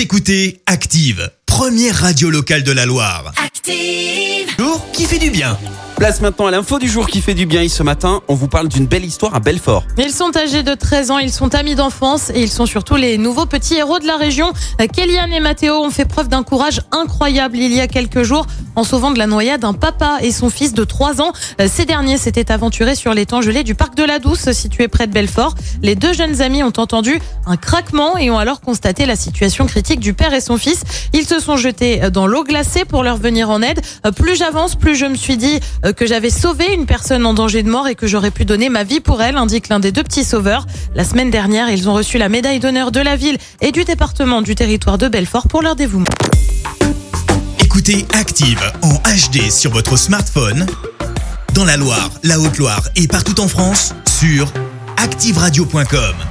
Vous écoutez Active, première radio locale de la Loire. Active. Jour qui fait du bien. Place maintenant à l'info du jour qui fait du bien. Et ce matin, on vous parle d'une belle histoire à Belfort. Ils sont âgés de 13 ans, ils sont amis d'enfance et ils sont surtout les nouveaux petits héros de la région. Kéliane et Mathéo ont fait preuve d'un courage incroyable il y a quelques jours en sauvant de la noyade un papa et son fils de 3 ans. Ces derniers s'étaient aventurés sur l'étang gelé du parc de la Douce situé près de Belfort. Les deux jeunes amis ont entendu un craquement et ont alors constaté la situation critique du père et son fils. Ils se sont jetés dans l'eau glacée pour leur venir en aide. Plus j'avance, plus je me suis dit que j'avais sauvé une personne en danger de mort et que j'aurais pu donner ma vie pour elle, indique l'un des deux petits sauveurs. La semaine dernière, ils ont reçu la médaille d'honneur de la ville et du département du territoire de Belfort pour leur dévouement. Écoutez Active en HD sur votre smartphone, dans la Loire, la Haute-Loire et partout en France, sur activeradio.com.